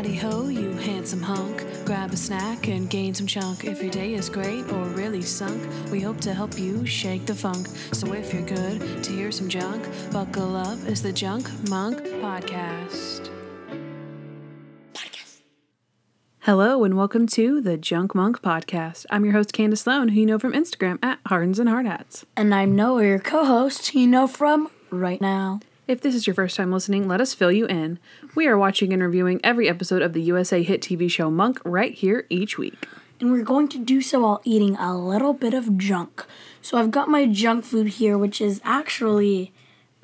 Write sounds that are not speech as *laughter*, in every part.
Howdy ho, you handsome hunk. Grab a snack and gain some chunk. If your day is great or really sunk, we hope to help you shake the funk. So if you're good to hear some junk, buckle up. It's the Junk Monk Podcast. Hello and welcome to the Junk Monk Podcast. I'm your host Candace Sloan, who you know from Instagram at Hardens and Hard Hats. And I'm Noah, your co host, who you know from right now. If this is your first time listening, let us fill you in. We are watching and reviewing every episode of the USA hit TV show Monk right here each week. And we're going to do so while eating a little bit of junk. So I've got my junk food here, which is actually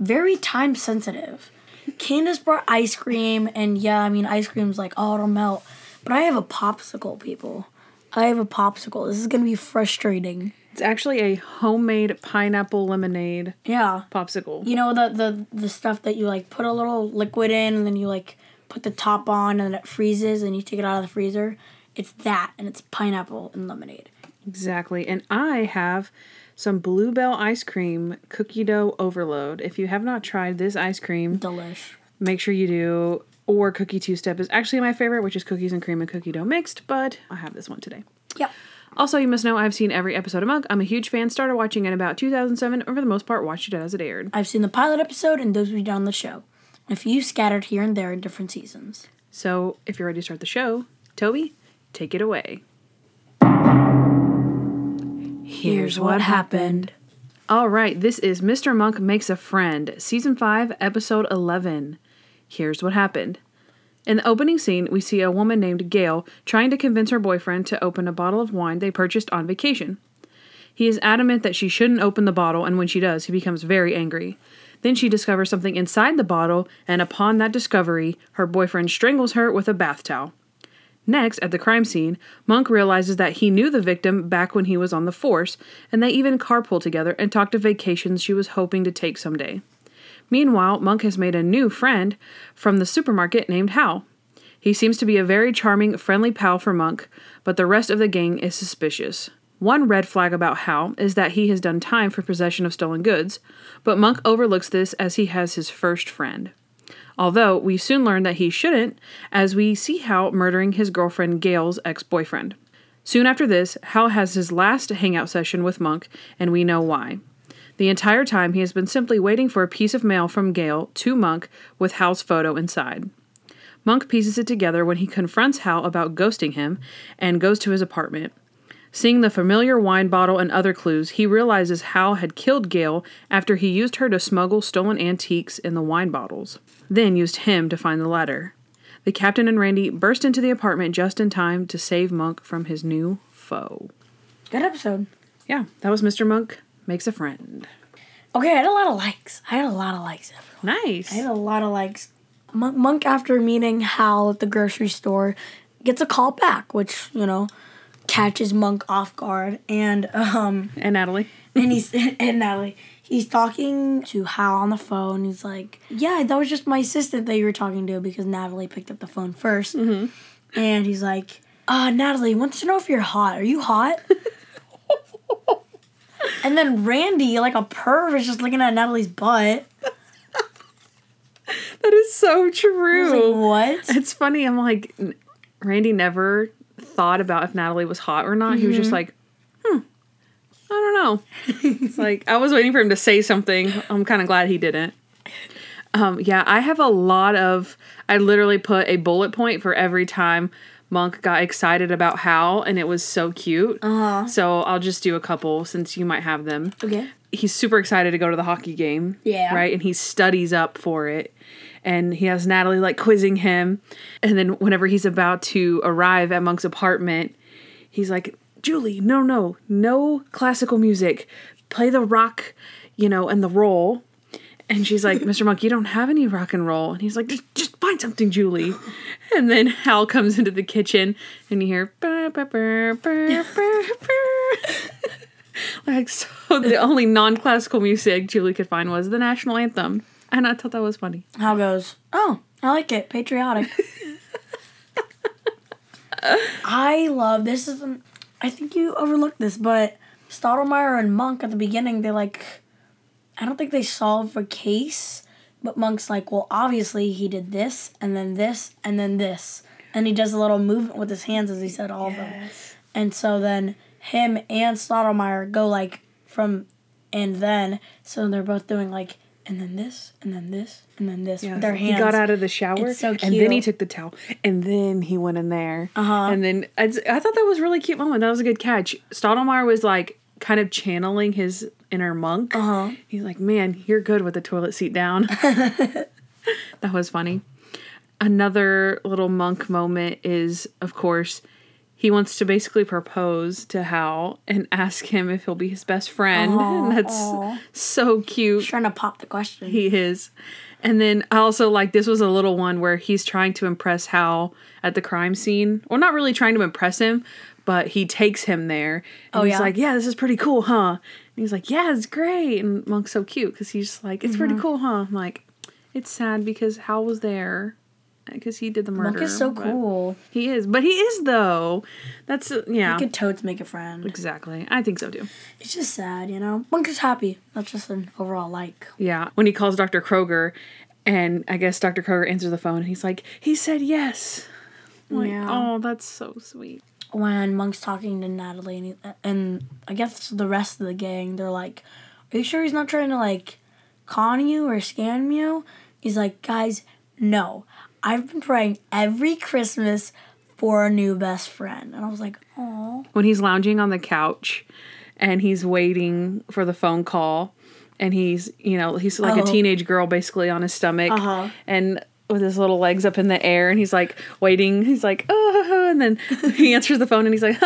very time sensitive. Candace brought ice cream, and yeah, I mean, ice cream's like, oh, it'll melt. But I have a popsicle, people. I have a popsicle. This is going to be frustrating. It's actually a homemade pineapple lemonade Yeah. popsicle. You know the the the stuff that you like put a little liquid in and then you like put the top on and then it freezes and you take it out of the freezer. It's that and it's pineapple and lemonade. Exactly. And I have some Bluebell ice cream cookie dough overload. If you have not tried this ice cream, Delish. make sure you do. Or cookie two step is actually my favorite, which is cookies and cream and cookie dough mixed, but I have this one today. Yep. Also, you must know I've seen every episode of Monk. I'm a huge fan. Started watching in about 2007, and for the most part, watched it as it aired. I've seen the pilot episode and those we done on the show. A few scattered here and there in different seasons. So, if you're ready to start the show, Toby, take it away. Here's what happened. All right, this is Mr. Monk Makes a Friend, Season 5, Episode 11. Here's what happened. In the opening scene, we see a woman named Gail trying to convince her boyfriend to open a bottle of wine they purchased on vacation. He is adamant that she shouldn't open the bottle, and when she does, he becomes very angry. Then she discovers something inside the bottle, and upon that discovery, her boyfriend strangles her with a bath towel. Next, at the crime scene, Monk realizes that he knew the victim back when he was on the force, and they even carpool together and talked of vacations she was hoping to take someday. Meanwhile, Monk has made a new friend from the supermarket named Hal. He seems to be a very charming, friendly pal for Monk, but the rest of the gang is suspicious. One red flag about Hal is that he has done time for possession of stolen goods, but Monk overlooks this as he has his first friend. Although we soon learn that he shouldn't, as we see Hal murdering his girlfriend Gail's ex boyfriend. Soon after this, Hal has his last hangout session with Monk, and we know why. The entire time, he has been simply waiting for a piece of mail from Gail to Monk with Hal's photo inside. Monk pieces it together when he confronts Hal about ghosting him and goes to his apartment. Seeing the familiar wine bottle and other clues, he realizes Hal had killed Gail after he used her to smuggle stolen antiques in the wine bottles, then used him to find the letter. The captain and Randy burst into the apartment just in time to save Monk from his new foe. Good episode. Yeah, that was Mr. Monk Makes a Friend. Okay, I had a lot of likes. I had a lot of likes. Nice. I had a lot of likes. Monk, Monk after meeting Hal at the grocery store, gets a call back, which, you know, catches Monk off guard. And, um, And Natalie. and he's *laughs* and Natalie. He's talking to Hal on the phone. He's like, "Yeah, that was just my assistant that you were talking to because Natalie picked up the phone 1st And he's like, "Uh, Natalie wants to know if you're hot. Are you hot?" *laughs* and then Randy, like a perv, is just looking at Natalie's butt. That is so true. like, "What?" It's funny. I'm like, Randy never thought about if Natalie was hot or not. He was just like, hmm, I don't know. it's like, I was waiting for him to say something. I'm kind of glad he didn't. Um, yeah, I have a lot of, I literally put a bullet point for every time Monk got excited about Hal, and it was so cute. Uh-huh. So I'll just do a couple since you might have them Okay. he's super excited to go to the hockey game. Yeah. Right? And he studies up for it. And he has Natalie like quizzing him. And then whenever he's about to arrive at Monk's apartment, he's like, Julie, no, no, no classical music. Play the rock, you know, and the roll. And she's like, Mr. Monk, you don't have any rock and roll. And he's like, just, just find something, Julie. And then Hal comes into the kitchen and you hear, like, so the only non classical music Julie could find was the national anthem. And I thought that was funny. Hal goes, "Oh, I like it. Patriotic." I love this. Is I think you overlooked this, but Stottlemeyer and Monk at the beginning, they like, I don't think they solve a case, but Monk's like, well, obviously he did this, and then this, and then this, and he does a little movement with his hands as he said all of them. And so then him and Stottlemeyer go like from and then so they're both doing like and then this and then this and then this with their hands. He got out of the shower so and then he took the towel and then he went in there. Uh-huh. And then I, I thought that was a really cute moment. That was a good catch. Stottlemeyer was like kind of channeling his inner monk. Uh-huh. He's like, man, you're good with the toilet seat down. *laughs* that was funny. Another little monk moment is, of course, he wants to basically propose to Hal and ask him if he'll be his best friend. *laughs* and that's so cute. He's trying to pop the question. He is. And then I also like this was a little one where he's trying to impress Hal at the crime scene. Well, not really trying to impress him, but he takes him there. And Oh, he's yeah? like, Yeah, this is pretty cool, huh? And he's like, Yeah, it's great. And Monk's so cute because he's just like, It's Mm-hmm. pretty cool, huh? I'm like, It's sad because Hal was there. Because he did the murder. Monk is so cool. He is. But he is, though. That's, uh, yeah. Could totes make a friend? Exactly. I think so too. It's just sad, you know. Monk is happy. That's just an overall like. Yeah, when he calls Dr. Kroger, and I guess Dr. Kroger answers the phone, and he's like, he said yes. Like, Yeah. oh, that's so sweet. When Monk's talking to Natalie and, he, and I guess the rest of the gang, they're like, "Are you sure he's not trying to like con you or scam you?" He's like, "Guys, no. I've been praying every Christmas for a new best friend." And I was like, "Oh, When he's lounging on the couch, and he's waiting for the phone call, and he's, you know, he's like a Oh. teenage girl basically on his stomach, Uh-huh. and with his little legs up in the air, and he's like waiting. He's like, oh, and then *laughs* he answers the phone, and he's like, *laughs*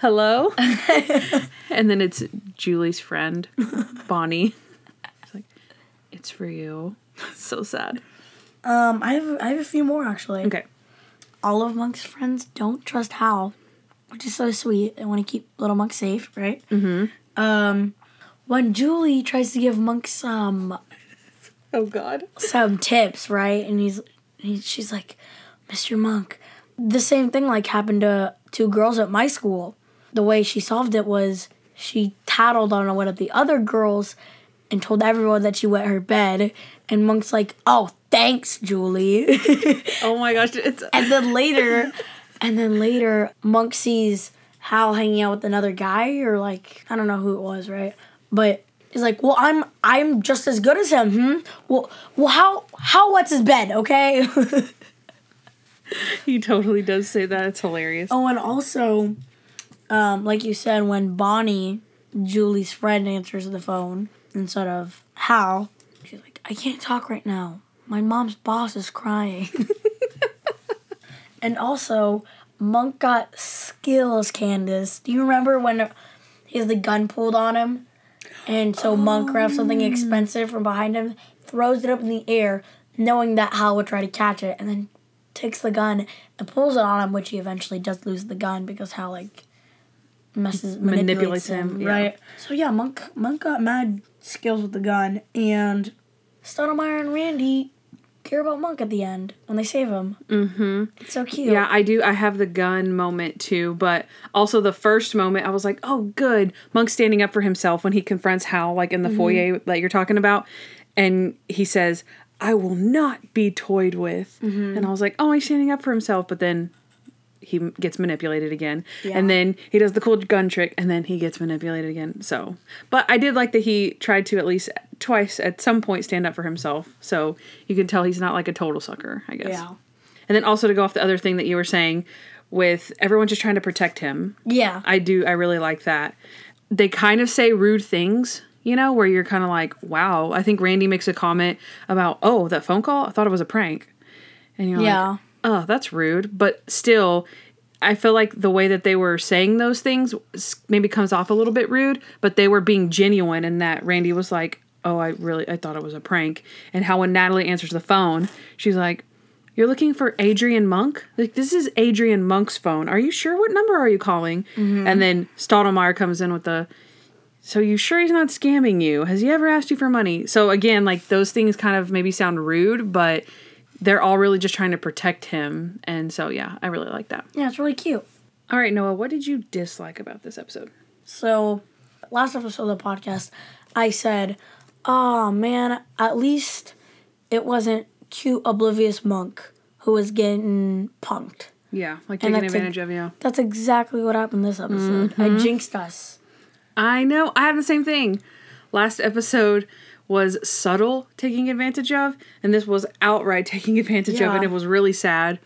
hello, *laughs* and then it's Julie's friend, Bonnie. He's like, it's for you. so sad. um, I have I have a few more actually. Okay. All of Monk's friends don't trust Hal, which is so sweet. They want to keep little Monk safe, right? Mm-hmm. Um, when Julie tries to give Monk some Oh God. some tips, right? And he's, he's she's like, Mr. Monk. The same thing like happened to two girls at my school. The way she solved it was she tattled on one of the other girls and told everyone that she wet her bed. And Monk's like, "Oh, thanks, Julie." *laughs* Oh my gosh. It's *laughs* and then later, and then later, Monk sees Hal hanging out with another guy, or like I don't know who it was, right? But he's like, "Well, I'm I'm just as good as him." Hmm. Well, well, how how what's his bed? Okay. *laughs* he totally does say that. It's hilarious. oh, and also, um, like you said, when Bonnie, Julie's friend, answers the phone instead of Hal, she's like, "I can't talk right now. My mom's boss is crying." *laughs* and also, Monk got skills, Candace. Do you remember when he has the gun pulled on him? And so Monk grabs something oh. expensive from behind him, throws it up in the air, knowing that Hal would try to catch it, and then takes the gun and pulls it on him, which he eventually does lose the gun because Hal like messes Manipulates manipulates, him, him, yeah. right? So yeah, Monk Monk got mad skills with the gun, and Stottlemeyer and Randy care about Monk at the end when they save him. Mm-hmm. It's so cute. Yeah, I do. I have the gun moment too, but also the first moment, I was like, "Oh, good." Monk standing up for himself when he confronts Hal, like in the foyer that you're talking about, and he says, "I will not be toyed with." And I was like, "Oh, he's standing up for himself," but then he gets manipulated again, Yeah. and then he does the cool gun trick, and then he gets manipulated again. So, but I did like that he tried to at least twice at some point stand up for himself. So you can tell he's not like a total sucker. I guess. Yeah. And then also to go off the other thing that you were saying with everyone just trying to protect him. Yeah. I do I really like that. They kind of say rude things, you know, where you're kind of like, "Wow." I think Randy makes a comment about, "Oh, that phone call? I thought it was a prank." And you're Yeah. like, "Oh, that's rude." But still I feel like the way that they were saying those things maybe comes off a little bit rude, but they were being genuine in that Randy was like, "Oh, I really I thought it was a prank." And how when Natalie answers the phone, she's like, "You're looking for Adrian Monk? Like this is Adrian Monk's phone. Are you sure? What number are you calling?" Mm-hmm. And then Stottlemeyer comes in with the so you sure he's not scamming you? Has he ever asked you for money? So again, like those things kind of maybe sound rude, but they're all really just trying to protect him. And so yeah, I really like that. Yeah, it's really cute. All right, Noah, what did you dislike about this episode? So, last episode of the podcast, I said, "Oh man, at least it wasn't cute, oblivious monk who was getting punked. Yeah, like taking that's a- advantage of you. That's exactly what happened this episode. I jinxed us. I know. I have the same thing. Last episode was subtle taking advantage of, and this was outright *laughs* taking advantage of, and it was really sad.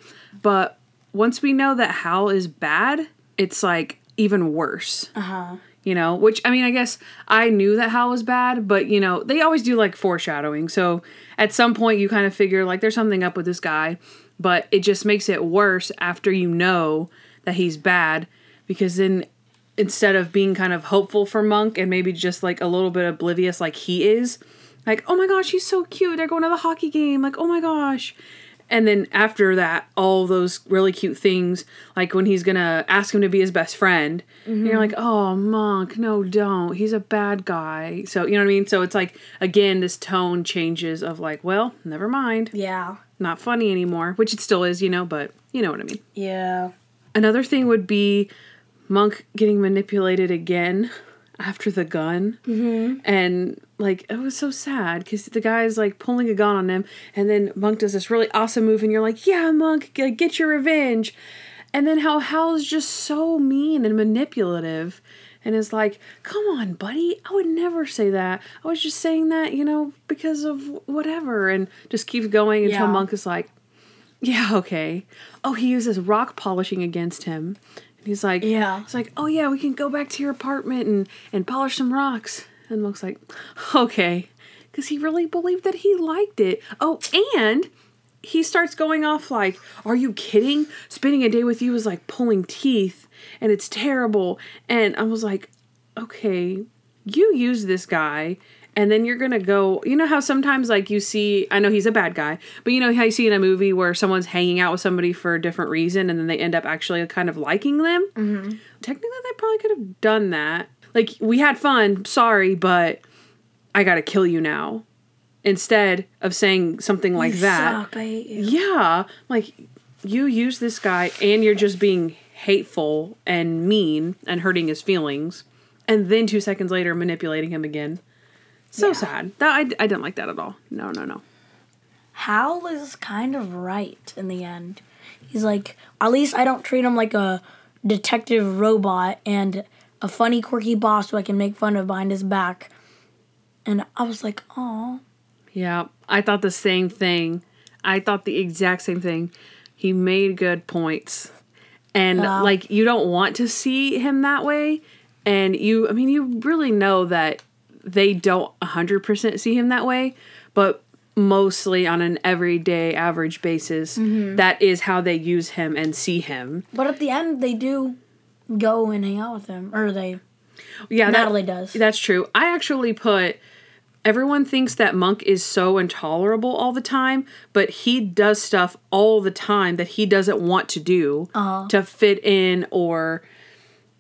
But once we know that Hal is bad, it's like even worse. Uh huh. You know, which I mean, I guess I knew that Hal was bad, but you know, they always do like foreshadowing. So at some point, you kind of figure like there's something up with this guy, but it just makes it worse after you know that he's bad because then instead of being kind of hopeful for Monk and maybe just like a little bit oblivious like he is, like, oh my gosh, he's so cute. They're going to the hockey game. Like, oh my gosh. And then after that, all those really cute things, like when he's gonna ask him to be his best friend, and you're mm-hmm. like, oh, Monk, no, don't. He's a bad guy. So, you know what I mean? So it's like, again, this tone changes of like, well, never mind. Yeah. Not funny anymore, which it still is, you know, but you know what I mean. Yeah. Another thing would be Monk getting manipulated again *laughs* after the gun. Mm-hmm. And like, it was so sad because the guy's like pulling a gun on him. And then Monk does this really awesome move. And you're like, yeah, Monk, get your revenge. And then how Hal's just so mean and manipulative. And is like, come on, buddy. I would never say that. I was just saying that, you know, because of whatever. And just keeps going until Yeah. Monk is like, yeah, okay. Oh, he uses rock polishing against him. He's like, Yeah. He's like, oh yeah, we can go back to your apartment and and polish some rocks. And Monk's like, okay, because he really believed that he liked it. Oh, and he starts going off like, are you kidding? Spending a day with you is like pulling teeth, and it's terrible. And I was like, okay, you use this guy and then you're gonna go you know how sometimes like you see i know he's a bad guy but you know how you see in a movie where someone's hanging out with somebody for a different reason and then they end up actually kind of liking them mm-hmm. technically they probably could have done that like we had fun sorry but i gotta kill you now instead of saying something like that Suck, I hate you. yeah, like you use this guy and you're just being hateful and mean and hurting his feelings, and then two seconds later manipulating him again. So Yeah. sad. That I, I didn't like that at all. No, no, no. Hal is kind of right in the end. He's like, at least I don't treat him like a detective robot and a funny, quirky boss who I can make fun of behind his back. And I was like, oh, Yeah, I thought the same thing. I thought the exact same thing. He made good points. And Yeah. like you don't want to see him that way and you I mean you really know that they don't 100% see him that way, but mostly on an everyday average basis that is how they use him and see him. but at the end they do go and hang out with him, or they Yeah, that- Natalie does. That's true. I actually put everyone thinks that Monk is so intolerable all the time, but he does stuff all the time that he doesn't want to do Uh-huh. to fit in or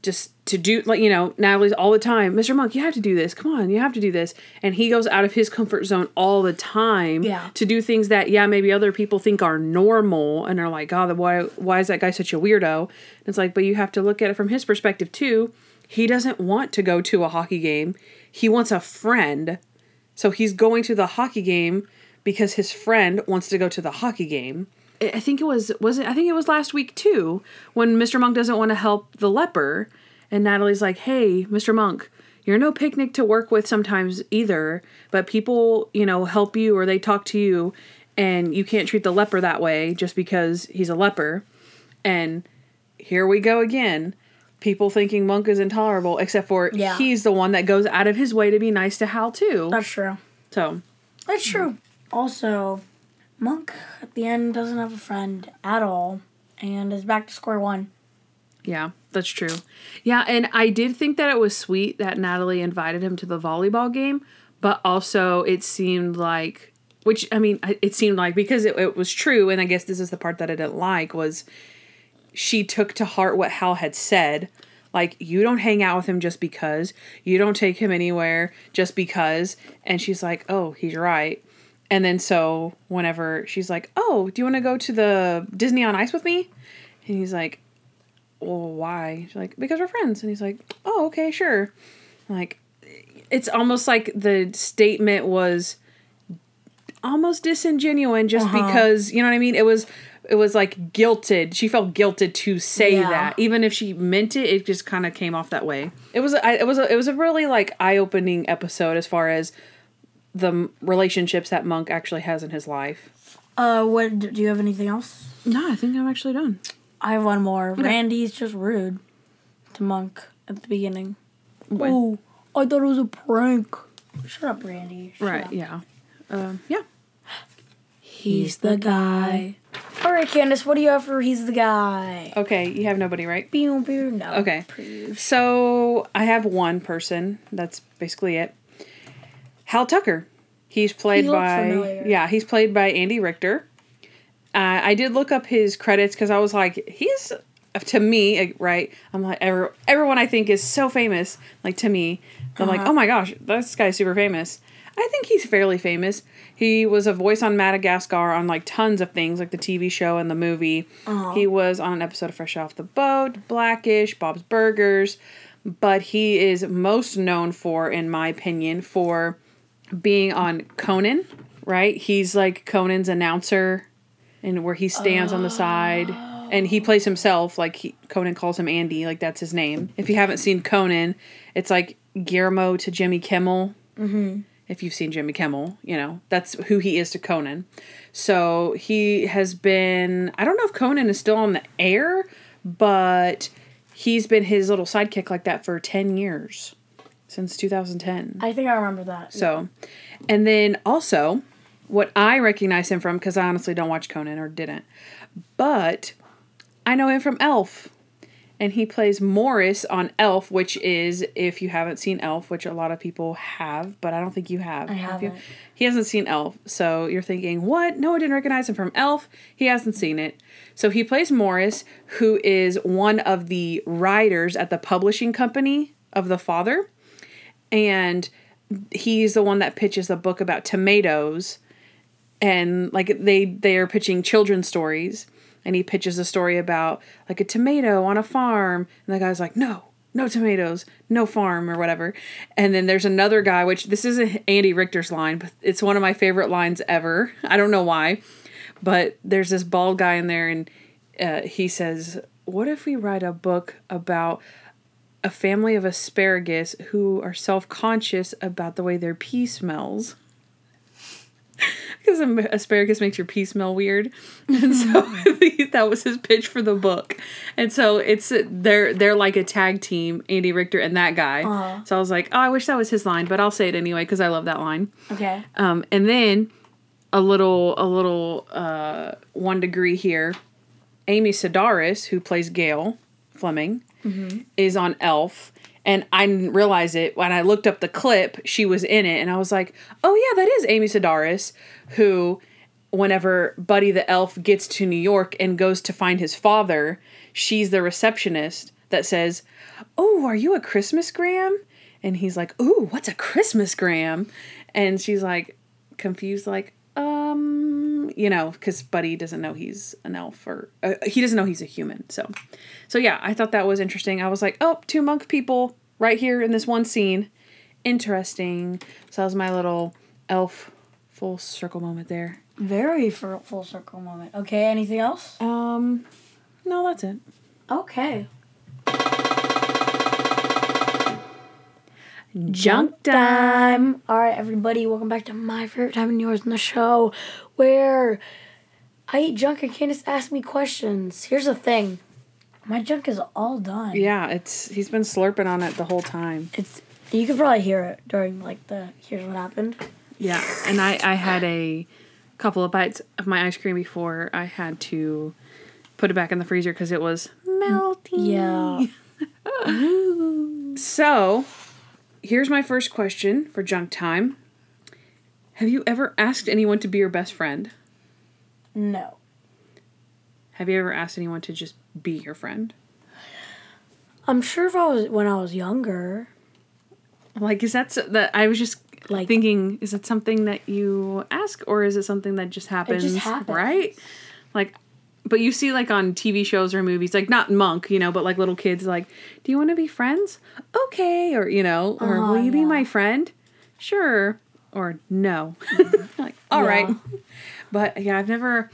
just to do like you know Natalie's all the time Mr. Monk you have to do this come on you have to do this and he goes out of his comfort zone all the time Yeah. to do things that yeah maybe other people think are normal and are like ah, god why why is that guy such a weirdo and it's like but you have to look at it from his perspective too he doesn't want to go to a hockey game he wants a friend so he's going to the hockey game because his friend wants to go to the hockey game. I I think it was was it I think it was last week too when Mr. Monk doesn't want to help the leper and Natalie's like, "Hey, Mr. Monk, you're no picnic to work with sometimes either, but people, you know, help you or they talk to you and you can't treat the leper that way just because he's a leper." And here we go again. People thinking Monk is intolerable, except for Yeah. he's the one that goes out of his way to be nice to Hal too. that's true. So That's true. Also, Monk at the end doesn't have a friend at all and is back to square one. Yeah, that's true. Yeah, and I did think that it was sweet that Natalie invited him to the volleyball game, but also it seemed like, which I mean, it seemed like because it, it was true, and I guess this is the part that I didn't like was she took to heart what Hal had said. Like, you don't hang out with him just because, you don't take him anywhere just because. And she's like, oh, he's right. And then so whenever she's like, oh, do you want to go to the Disney on Ice with me? And he's like, well, why? She's like, because we're friends. And he's like, oh, okay, sure. Like, it's almost like the statement was almost disingenuous just Uh-huh. because, you know what I mean? It was it was like guilted. She felt guilted to say Yeah. that, even if she meant it. It just kind of came off that way. It was. I, it was. A, it was a really like eye opening episode as far as the m- relationships that Monk actually has in his life. Uh, what do you have anything else? No, I think I'm actually done. I have one more. Randy's just rude to Monk at the beginning. When? Oh, I thought it was a prank. Shut up, Randy. Shut right. up. Yeah. Um, yeah. He's the guy. All right, Candace, what do you have for He's the Guy? Okay. You have nobody, right? Pew, pew, no. Okay. please. So I have one person. That's basically it. Hal Tucker. He's played He by familiar. yeah. He's played by Andy Richter. Uh, I did look up his credits because I was like, he's to me uh, right. I'm like every, everyone I think is so famous. Like to me, I'm like, Uh-huh. oh my gosh, this guy's super famous. I think he's fairly famous. He was a voice on Madagascar on like tons of things, like the TV show and the movie. Uh-huh. He was on an episode of Fresh Off the Boat, Blackish, Bob's Burgers, but he is most known for, in my opinion, for being on Conan. Right? He's like Conan's announcer, and where he stands on the side. And he plays himself, like he, Conan calls him Andy, like that's his name. If you haven't seen Conan, it's like Guillermo to Jimmy Kimmel mm-hmm. if you've seen Jimmy Kimmel, you know, that's who he is to Conan. So he has been, I don't know if Conan is still on the air, but he's been his little sidekick like that for 10 years since 2010. I think I remember that. So, and then also, what I recognize him from, because I honestly don't watch Conan or didn't, but I know him from Elf. And he plays Morris on Elf, which is, if you haven't seen Elf, which a lot of people have, but I don't think you have. I Have you? haven't. He hasn't seen Elf. So you're thinking, what? No, I didn't recognize him from Elf. He hasn't seen it. So he plays Morris, who is one of the writers at the publishing company of the father and he's the one that pitches the book about tomatoes and like they they are pitching children's stories. And he pitches a story about like a tomato on a farm. And the guy's like no no tomatoes no farm or whatever. And then there's another guy which this isn't andy richter's line but it's one of my favorite lines ever. *laughs* I don't know why. But there's this bald guy in there and uh, he says what if we write a book about a family of asparagus who are self-conscious about the way their pee smells *laughs* because asparagus makes your pee smell weird and so *laughs* *laughs* that was his pitch for the book and so it's they're they're like a tag team andy richter and that guy Uh-huh. so i was like oh i wish that was his line but i'll say it anyway because i love that line Okay. um, and then a little a little uh, one degree here. Amy Sedaris, who plays Gail Fleming, is on Elf. And I didn't realize it when I looked up the clip. She was in it, and I was like, "Oh yeah, that is Amy Sedaris." Who, whenever Buddy the Elf gets to New York and goes to find his father, she's the receptionist that says, "Oh, are you a Christmas gram?" And he's like, "Ooh, what's a Christmas gram?" And she's like, confused, like, um, you know, because Buddy doesn't know he's an elf or uh, he doesn't know he's a human. So, so yeah, I thought that was interesting. I was like, oh, two monk people right here in this one scene. Interesting. So that was my little elf full circle moment there. Very full circle moment. Okay, anything else? Um, no, that's it. Okay. Junk time. All right, everybody, welcome back to my favorite time and yours in the show, where I eat junk and Candace asks me questions. Here's the thing, my junk is all done. Yeah, it's he's been slurping on it the whole time. It's you can probably hear it during like the here's what happened. Yeah, and I I had a couple of bites of my ice cream before I had to put it back in the freezer because it was mm, melting. Yeah. *laughs* So, here's my first question for junk time. Have you ever asked anyone to be your best friend? No. Have you ever asked anyone to just be your friend? I'm sure if I was when I was younger. Like, is that s- that? I was just like thinking, is it something that you ask, or is it something that just happens? happens. right? Like, but you see, like on TV shows or movies, like not Monk, you know, but like little kids, like, do you want to be friends? Okay, or you know, or Oh, will you be my friend? Sure, or no. *laughs* like, all Yeah. right. But yeah, I've never,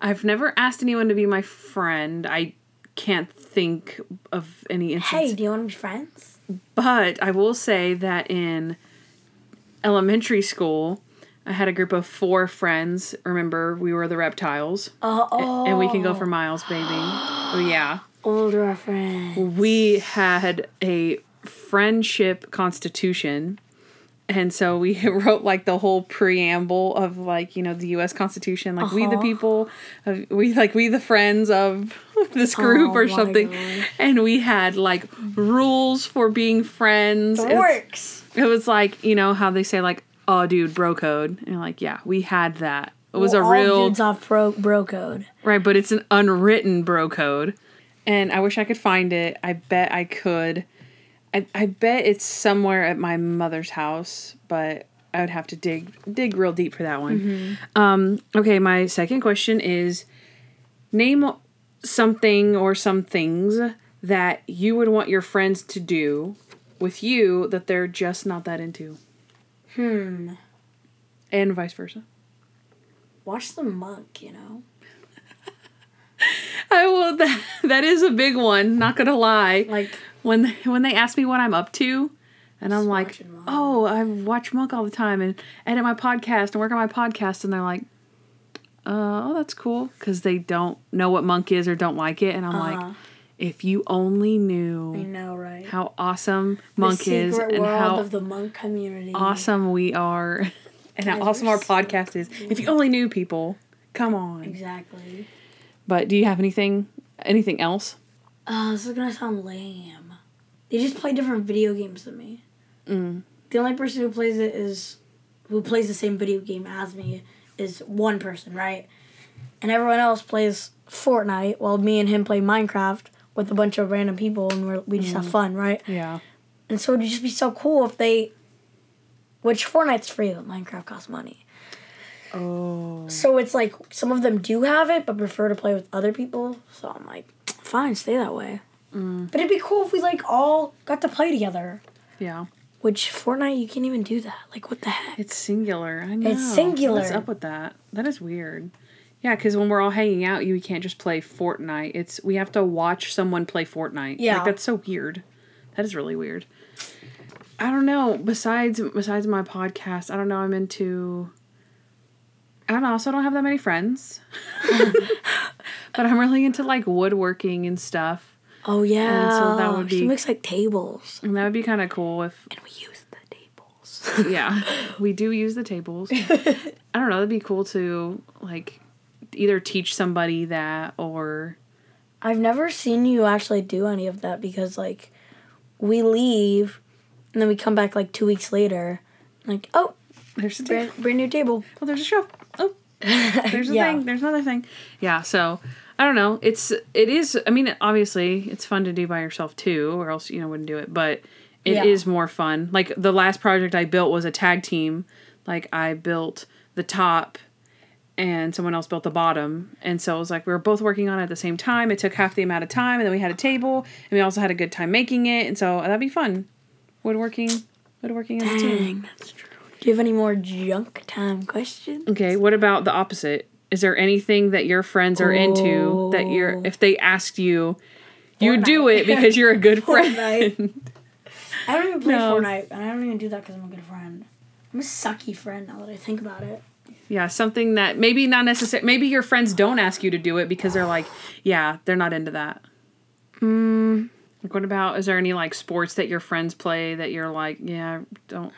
I've never asked anyone to be my friend. I can't think of any instance. Hey, do you want to be friends? But I will say that in elementary school, I had a group of four friends. Remember, we were the reptiles. Uh, oh, And we can go for miles, baby. Oh, yeah. old reference. We had a friendship constitution. And so we *laughs* wrote like the whole preamble of like, you know, the US Constitution, like we the Uh-huh. people, of, we like we the friends of *laughs* this group Oh or something. gosh. And we had like rules for being friends. It works. It was like, you know, how they say like, oh dude, bro code. And you're like, yeah, we had that. It was Well, a all real dudes off bro, bro code. Right, but it's an unwritten bro code. And I wish I could find it. I bet I could. I, I bet it's somewhere at my mother's house, but I would have to dig dig real deep for that one. Um, okay, my second question is name something or some things that you would want your friends to do with you that they're just not that into. Hmm. And vice versa. Watch the monk, you know? *laughs* I will that, that is a big one, not gonna lie. Like, when when they ask me what I'm up to, and I'm like, oh, I watch Monk all the time and edit my podcast and work on my podcast, and they're like, uh, oh, that's cool, because they don't know what Monk is or don't like it, and I'm Uh-huh. like, if you only I knew know, right? how awesome Monk is and how of the monk community. awesome we are, *laughs* and how awesome our podcast is. If you only knew, people, come on. Exactly. But do you have anything anything else? Uh, this is gonna sound lame. They just play different video games than me. Mm. The only person who plays it is who plays the same video game as me is one person, right? And everyone else plays Fortnite while me and him play Minecraft with a bunch of random people and we're, we just have fun, right? Yeah. And so it'd just be so cool if they which Fortnite's free, but Minecraft costs money. Oh. So it's like some of them do have it, but prefer to play with other people. So I'm like, fine, stay that way. Mm. But it'd be cool if we like all got to play together. Yeah. Which Fortnite, you can't even do that. Like, what the heck? It's singular. I know. It's singular. What's up with that? That is weird. Yeah, because when we're all hanging out, you can't just play Fortnite. It's we have to watch someone play Fortnite. Yeah. like that's so weird. That is really weird. I don't know. Besides, besides my podcast, I don't know. I'm into. I don't know. I also don't have that many friends, *laughs* but I'm really into like woodworking and stuff, Oh yeah. so that would be She makes like tables, and that would be kind of cool if and we use the tables. yeah, we do use the tables. *laughs* I don't know. That'd be cool to like either teach somebody that or I've never seen you actually do any of that because like we leave, and then we come back like two weeks later, like oh there's a table. brand, brand new table. Oh, there's a shelf. Oh, *laughs* there's a Yeah. thing. There's another thing. Yeah. So I don't know. It's it is. I mean, obviously, it's fun to do by yourself too, or else you know wouldn't do it. But it is Yeah. more fun. Like the last project I built was a tag team. Like I built the top. And someone else built the bottom, and so it was like we were both working on it at the same time. It took half the amount of time, and then we had a table, and we also had a good time making it, and so that'd be fun. Woodworking, woodworking as a team. That's true. Do you have any more junk time questions? Okay, what about the opposite? Is there anything that your friends are into that you're Oh. if they asked you, you do it because you're a good friend? *laughs* I don't even play No. Fortnite, and I don't even do that because I'm a good friend. I'm a sucky friend now that I think about it. Yeah, something that maybe not necessary. Maybe your friends don't ask you to do it because they're like, yeah, they're not into that. Mm, Like, what about? Is there any like sports that your friends play that you're like, yeah, don't.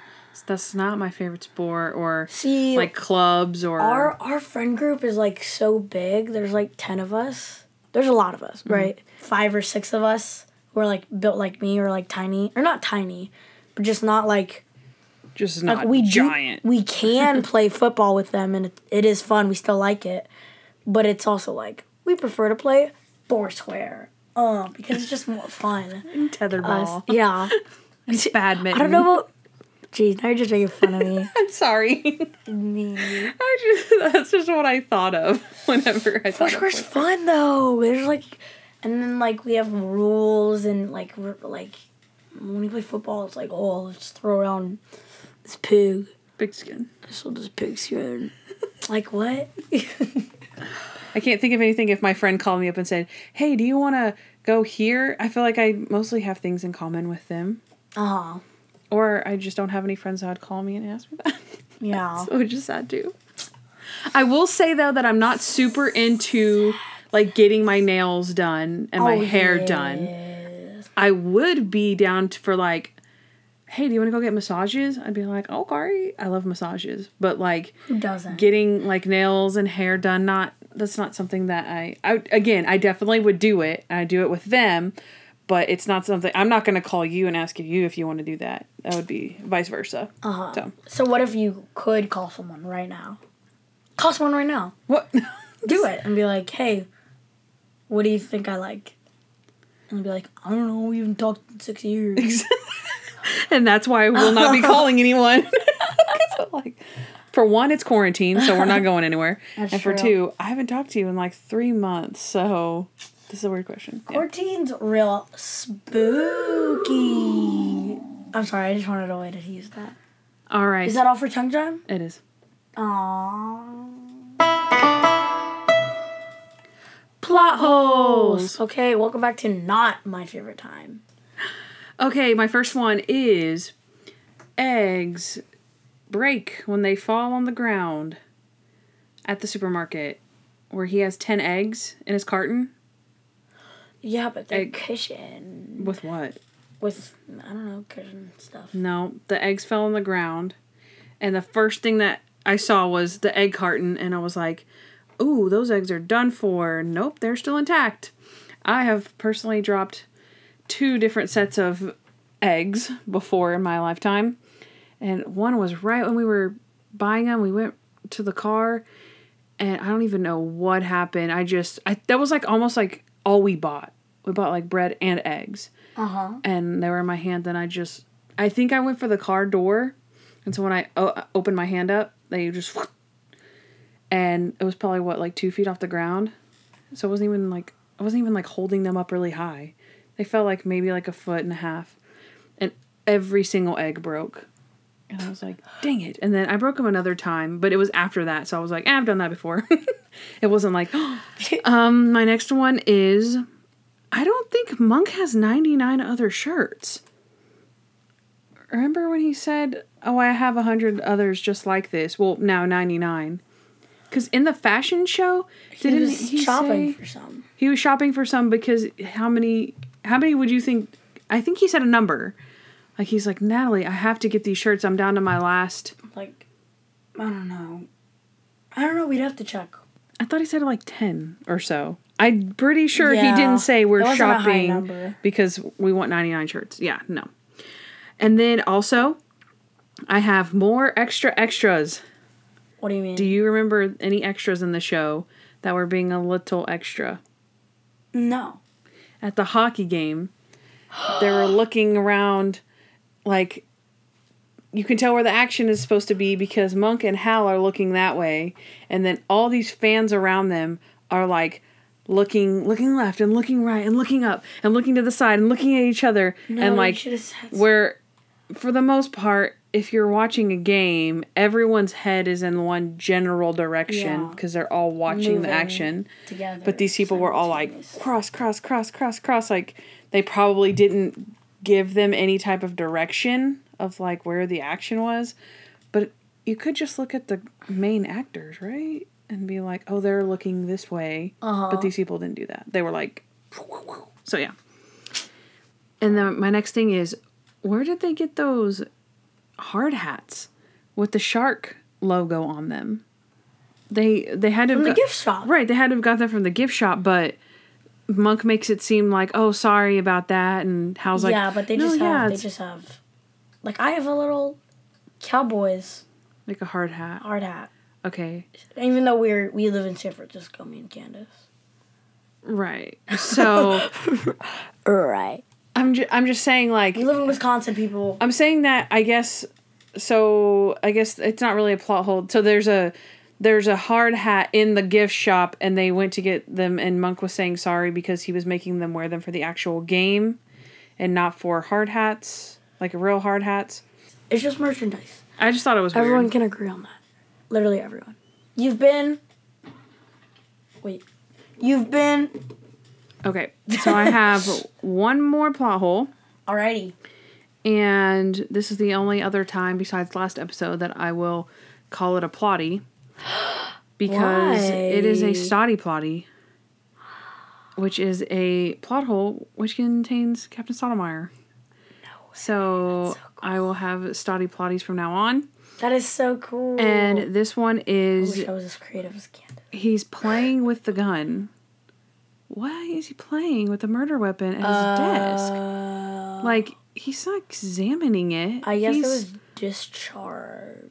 That's not my favorite sport, or see, like clubs, or our our friend group is like so big. There's like ten of us. There's a lot of us, Mm-hmm. right? Five or six of us who are like built like me, or like tiny, or not tiny, but just not like just not like we giant. Do, we can *laughs* play football with them, and it, it is fun. We still like it, but it's also like we prefer to play foursquare, uh, because it's just more fun. *laughs* Us, tetherball, yeah. *laughs* and badminton. I don't know about. Jeez, now you're just making fun of me. I'm sorry. Me. I just that's just what I thought of whenever I thought of Foursquare's fun though. There's like, and then like we have rules and like we're like when we play football, it's like oh let's throw around this pig. Big skin. So this pig skin. like what? *laughs* I can't think of anything if my friend called me up and said, "Hey, do you want to go here?" I feel like I mostly have things in common with them, Uh huh. or I just don't have any friends that would call me and ask me that. *laughs* Yeah. so it's just sad too. I will say though that I'm not super into like getting my nails done and my Oh, hair done. I would be down to, for like, hey, do you want to go get massages? I'd be like, okay, I love massages, but like Who doesn't? getting like nails and hair done, not that's not something that I, I again, I definitely would do it. I do it with them, but it's not something I'm not going to call you and ask you if you want to do that. That would be vice versa. Uh huh. So So what if you could call someone right now? Call someone right now. what? *laughs* Do it and be like, hey, what do you think I like? And be like, I don't know. We haven't talked in six years. *laughs* and that's why we'll not be *laughs* calling anyone. *laughs* like, for one, it's quarantine, so we're not going anywhere. *laughs* That's and for two, I haven't talked to you in like three months, so this is a weird question. Yeah. Quarantine's real spooky. I'm sorry. I just wanted a way to use that. All right, Is that all for tongue time? it is. Aww. Plot holes. Okay, welcome back to not my favorite time. Okay, my first one is eggs break when they fall on the ground at the supermarket, where he has ten eggs in his carton. Yeah, but they're Egg. cushion With what? with I don't know cushion stuff. No, the eggs fell on the ground, and the first thing that I saw was the egg carton, and I was like, "Ooh, those eggs are done for." Nope, they're still intact. I have personally dropped two different sets of eggs before in my lifetime, and one was right when we were buying them. We went to the car, and I don't even know what happened. I just, I that was like almost like all we bought. We bought like bread and eggs Uh huh. and they were in my hand. Then I just, I think I went for the car door, and so when I o- opened my hand up, they just, and it was probably what like two feet off the ground, so it wasn't even like I wasn't even like holding them up really high. They felt like maybe like a foot and a half, and every single egg broke. And I was like, dang it. And then I broke them another time, but it was after that. So I was like, eh, I've done that before. *laughs* it wasn't like, *laughs* um, my next one is I don't think Monk has 99 other shirts. Remember when he said, Oh, I have 100 others just like this? Well, now 99. Because in the fashion show, He didn't was he shopping say for some. he was shopping for some because how many how many would you think I think he said a number. Like he's like, Natalie, I have to get these shirts. I'm down to my last Like, I don't know. I don't know. We'd have to check. I thought he said like 10 or so. I'm pretty sure he didn't say we're wasn't a high shopping because we want 99 shirts. Yeah, no. And then also, I have more extra extras. What do you mean? Do you remember any extras in the show that were being a little extra? no. At the hockey game, they were *gasps* looking around like you can tell where the action is supposed to be because Monk and Hal are looking that way, and then all these fans around them are like looking looking left and looking right and looking up and looking to the side and looking at each other. No, and like where for the most part if you're watching a game everyone's head is in one general direction Yeah. because they're all watching the action together. but these people were all like cross cross cross cross cross like they probably didn't give them any type of direction of like where the action was but you could just look at the main actors right and be like oh they're looking this way Uh-huh. but these people didn't do that they were like so yeah and then my next thing is where did they get those hard hats with the shark logo on them they they had to From the got- gift shop. Right, they had to have got that from the gift shop, but Monk makes it seem like, oh, sorry about that, and how's like, yeah, but they "No, just yeah, have they just have like I have a little Cowboys like a hard hat. hard hat. Okay, Even though we're we live in San Francisco, me and Candace. right. So *laughs* Right. I'm ju- I'm just saying like We live in Wisconsin, people. I'm saying that I guess so I guess it's not really a plot hole. So there's a there's a hard hat in the gift shop and they went to get them and Monk was saying sorry because he was making them wear them for the actual game and not for hard hats, like real hard hats. It's just merchandise. I just thought it was Everyone weird. can agree on that. Literally everyone. You've been Wait. You've been. Okay, so I have *laughs* one more plot hole, Alrighty. and this is the only other time besides last episode that I will call it a plotty *gasps* because it is a Why? stoddy plotty, which is a plot hole which contains Captain Stottlemeyer. No, so, I will have stoddy plotties from now on. That is so cool. And this one I is wish I was as creative as Candace. he's playing with the gun. Why is he playing with the murder weapon at his desk? Uh, Like he's not examining it. I guess He's- it was discharge.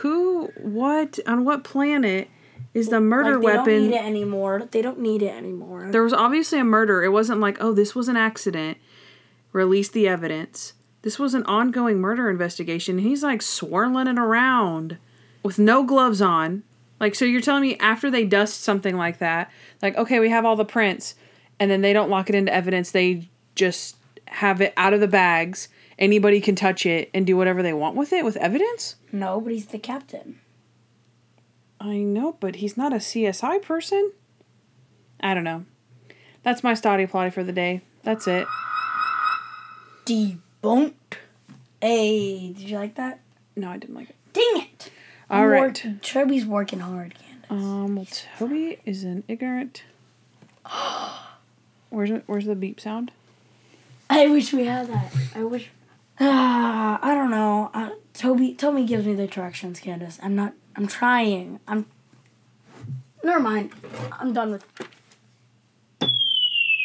who, what, on what planet is the murder Like, they don't weapon? need it anymore. They don't need it anymore. There was obviously a murder. It wasn't like, oh, this was an accident. Release the evidence. This was an ongoing murder investigation. He's like swirling it around with no gloves on. Like, so you're telling me after they dust something like that, like, okay, we have all the prints, and then they don't lock it into evidence, they just have it out of the bags. Anybody can touch it and do whatever they want with it with evidence? no, but he's the captain. I know, but he's not a CSI person. I don't know. That's my study plotty for the day. That's it. Debunked. Hey, did you like that? No, I didn't like it. Dang it. All I'm right. work- Toby's working hard, Candace. Um, well, Toby is an ignorant. *gasps* Where's where's the beep sound? I wish we had that. I wish. Ah, *sighs* I don't know. Uh, Toby, Toby gives me the directions, Candace. I'm not. I'm trying. I'm. Never mind. I'm done with. *sighs*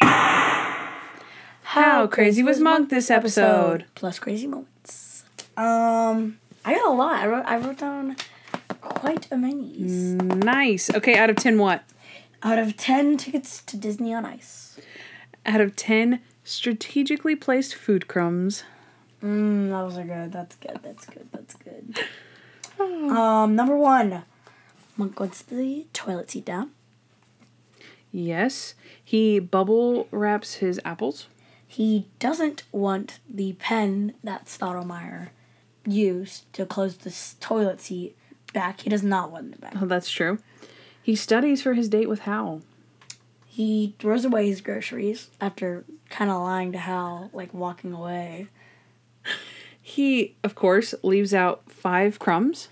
How crazy was Monk this episode? Plus crazy moments. Um, I got a lot. I wrote. I wrote down quite a many. Nice. Okay, out of 10 what? Out of ten tickets to Disney on Ice. Out of 10 strategically placed food crumbs. Mm, those are good. That's good. That's good. That's good. Um, number one. Monk wants the toilet seat down. Yes. He bubble wraps his apples. He doesn't want the pen that Stottlemeyer used to close the toilet seat back. He does not want it back. Oh, that's true. He studies for his date with Hal. He throws away his groceries after kind of lying to Hal, like walking away. He, of course, leaves out five crumbs.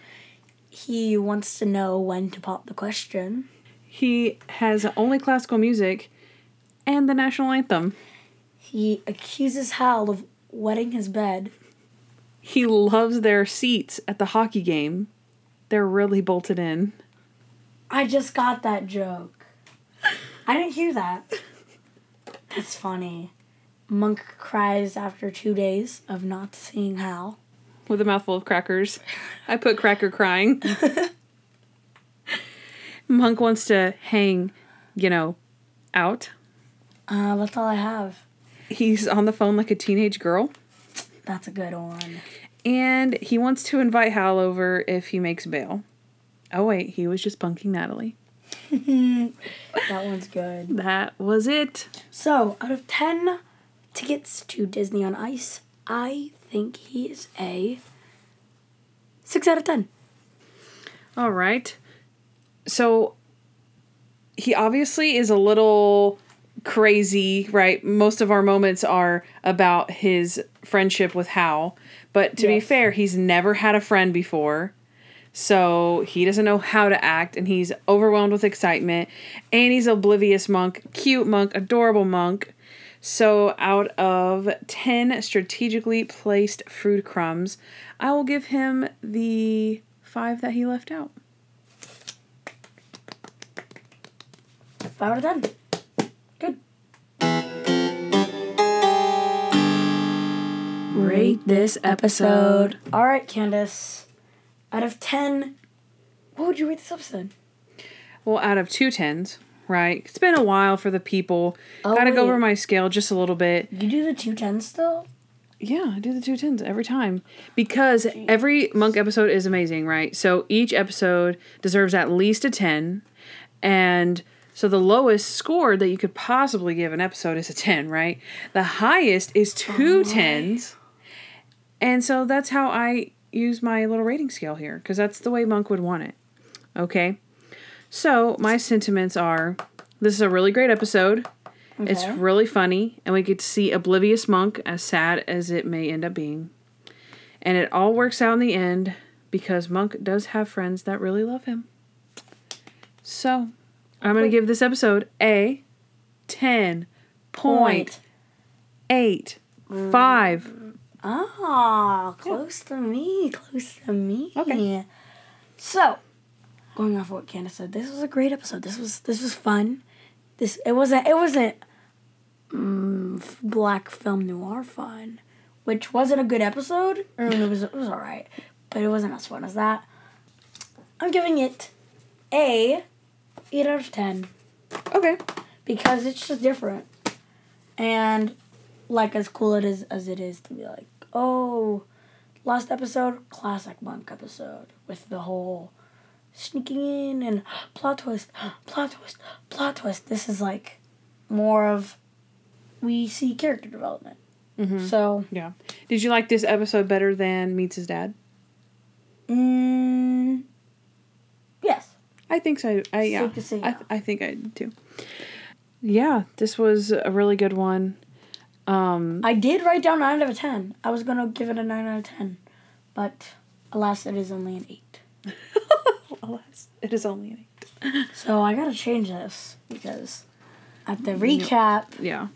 He wants to know when to pop the question. He has only classical music and the national anthem. He accuses Hal of wetting his bed. He loves their seats at the hockey game. They're really bolted in. I just got that joke. I didn't hear that. That's funny. Monk cries after two days of not seeing Hal. with a mouthful of crackers. I put cracker crying. Monk wants to hang, you know, out. Uh, that's all I have. He's on the phone like a teenage girl. That's a good one. And he wants to invite Hal over if he makes bail. Oh, wait, he was just bunking Natalie. *laughs* That one's good. That was it. So, out of 10 tickets to Disney on Ice, I think he is a 6 out of 10. All right. So he obviously is a little crazy, right? Most of our moments are about his friendship with Hal. But to be fair, he's never had a friend before. So he doesn't know how to act and he's overwhelmed with excitement. And he's oblivious monk, cute monk, adorable monk. So out of 10 strategically placed food crumbs, I will give him the 5 that he left out. 5 out of 10. Rate mm-hmm. this episode. All right, Candace. Out of 10, what would you rate this episode? Well, out of two tens, right? It's been a while for the people. Oh, Gotta go over my scale just a little bit. You do the two tens still? Yeah, I do the two tens every time because every monk episode is amazing, right? So each episode deserves at least a 10. And so the lowest score that you could possibly give an episode is a 10, right? The highest is two tens. And so that's how I use my little rating scale here because that's the way Monk would want it. Okay. So, my sentiments are this is a really great episode. It's really funny, and we get to see Oblivious Monk, as sad as it may end up being. And it all works out in the end because Monk does have friends that really love him. So, I'm going to give this episode a 10 point eight five. Mm. Ah, close to me, close to me. Okay. So, going off what Candace said, this was a great episode. This was this was fun. This it wasn't it wasn't mm, f- black film noir fun, which wasn't a good episode. I mean, it was it was all right, but it wasn't as fun as that. I'm giving it a eight out of ten Okay. because it's just different and like as cool it is as it is to be like oh last episode classic monk episode with the whole sneaking in and *gasps* plot twist *gasps* plot twist *gasps* plot twist this is like more of we see character development so Yeah. Did you like this episode better than Meets His Dad? mm, yes I think so. I yeah. Safe to say I. I think I did too. Yeah, this was a really good one. Um, i did write down 9 out of 10 i was gonna give it a 9 out of 10 but alas it is only an 8 *laughs* alas, it is only an eight. So I gotta change this because at the recap, Yeah.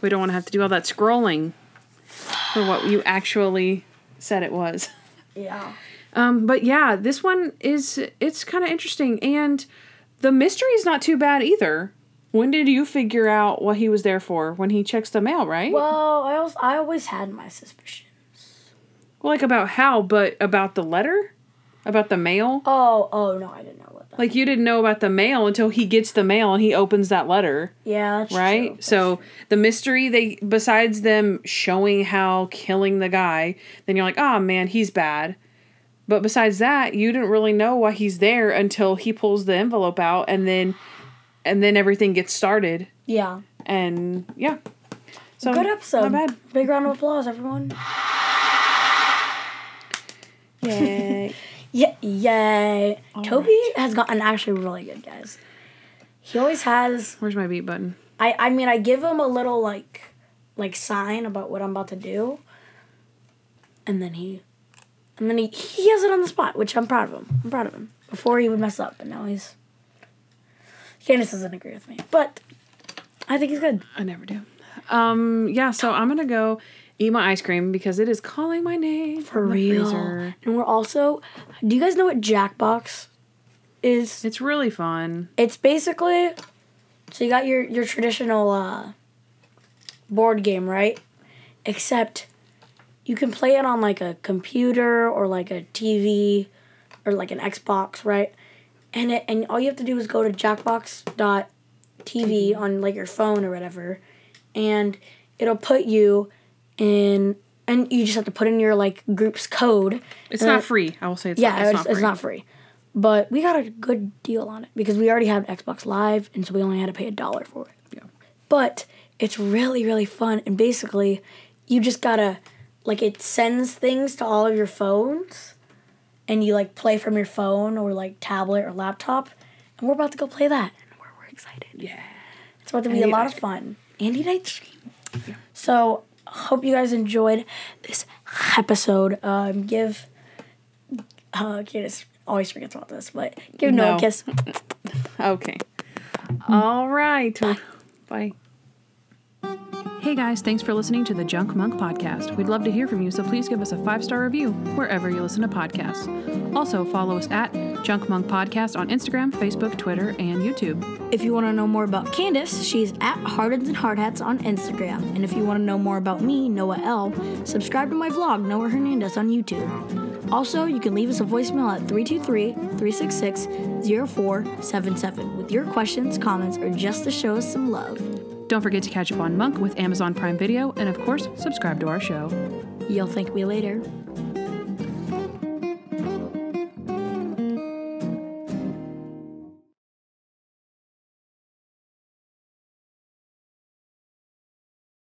We don't want to have to do all that scrolling for what you actually said it was. yeah, Um, but yeah, this one is it's kind of interesting, and the mystery is not too bad either. When did you figure out what he was there for? When he checks the mail, right? well, I also I always had my suspicions. Well, like about how, but about the letter, about the mail. Oh, oh no, I didn't know what that. Like you didn't know about the mail until he gets the mail and he opens that letter, yeah, that's right? true, so true. the mystery they besides them showing how killing the guy, then you're like, "Oh man, he's bad." But besides that, you didn't really know why he's there until he pulls the envelope out and then and then everything gets started yeah, and yeah. So good episode. Not bad. Big round of applause, everyone. Yay. *laughs* Yeah, yay! Toby has gotten actually really good, guys. He always has. Where's my beat button? I I mean, I give him a little like like sign about what I'm about to do, and then he, and then he he has it on the spot, which I'm proud of him. I'm proud of him. Before he would mess up, but now he's. Candace doesn't agree with me, but I think he's good. I never do. Um, yeah, so I'm gonna go eat my ice cream because it is calling my name For real. freezer. And we're also. Do you guys know what Jackbox is? It's really fun. It's basically. So you got your your traditional uh, board game, right? Except you can play it on like a computer or like a TV or like an Xbox, right? And it and all you have to do is go to jackbox.tv mm-hmm. on like your phone or whatever, and it'll put you in. And you just have to put in your like group's code. It's not then- free. I will say it's, yeah, not, it's, it's, not free. it's not free. But we got a good deal on it because we already have Xbox Live, and so we only had to pay a dollar for it. Yeah. But it's really, really fun, and basically, you just gotta like it sends things to all of your phones, and you like play from your phone or like tablet or laptop, and we're about to go play that, and we're, we're excited. Yeah. It's about to be And a lot of fun. Andy eat ice cream. So hope you guys enjoyed this episode. Um, give uh, Candace always forgets about this, but give Noah No. a kiss. *laughs* Okay. All right. Bye. Hey guys, thanks for listening to the Junk Monk podcast. We'd love to hear from you, so please give us a five star review wherever you listen to podcasts. Also, follow us at Junk Monk Podcast on Instagram, Facebook, Twitter, and YouTube. If you want to know more about Candace, she's at Hardens and Hardhats on Instagram. And if you want to know more about me, Noah L, subscribe to my vlog, Noah Hernandez, on YouTube. Also, you can leave us a voicemail at 323 366 0477 with your questions, comments, or just to show us some love. Don't forget to catch up on Monk with Amazon Prime Video, and of course, subscribe to our show. You'll thank me later.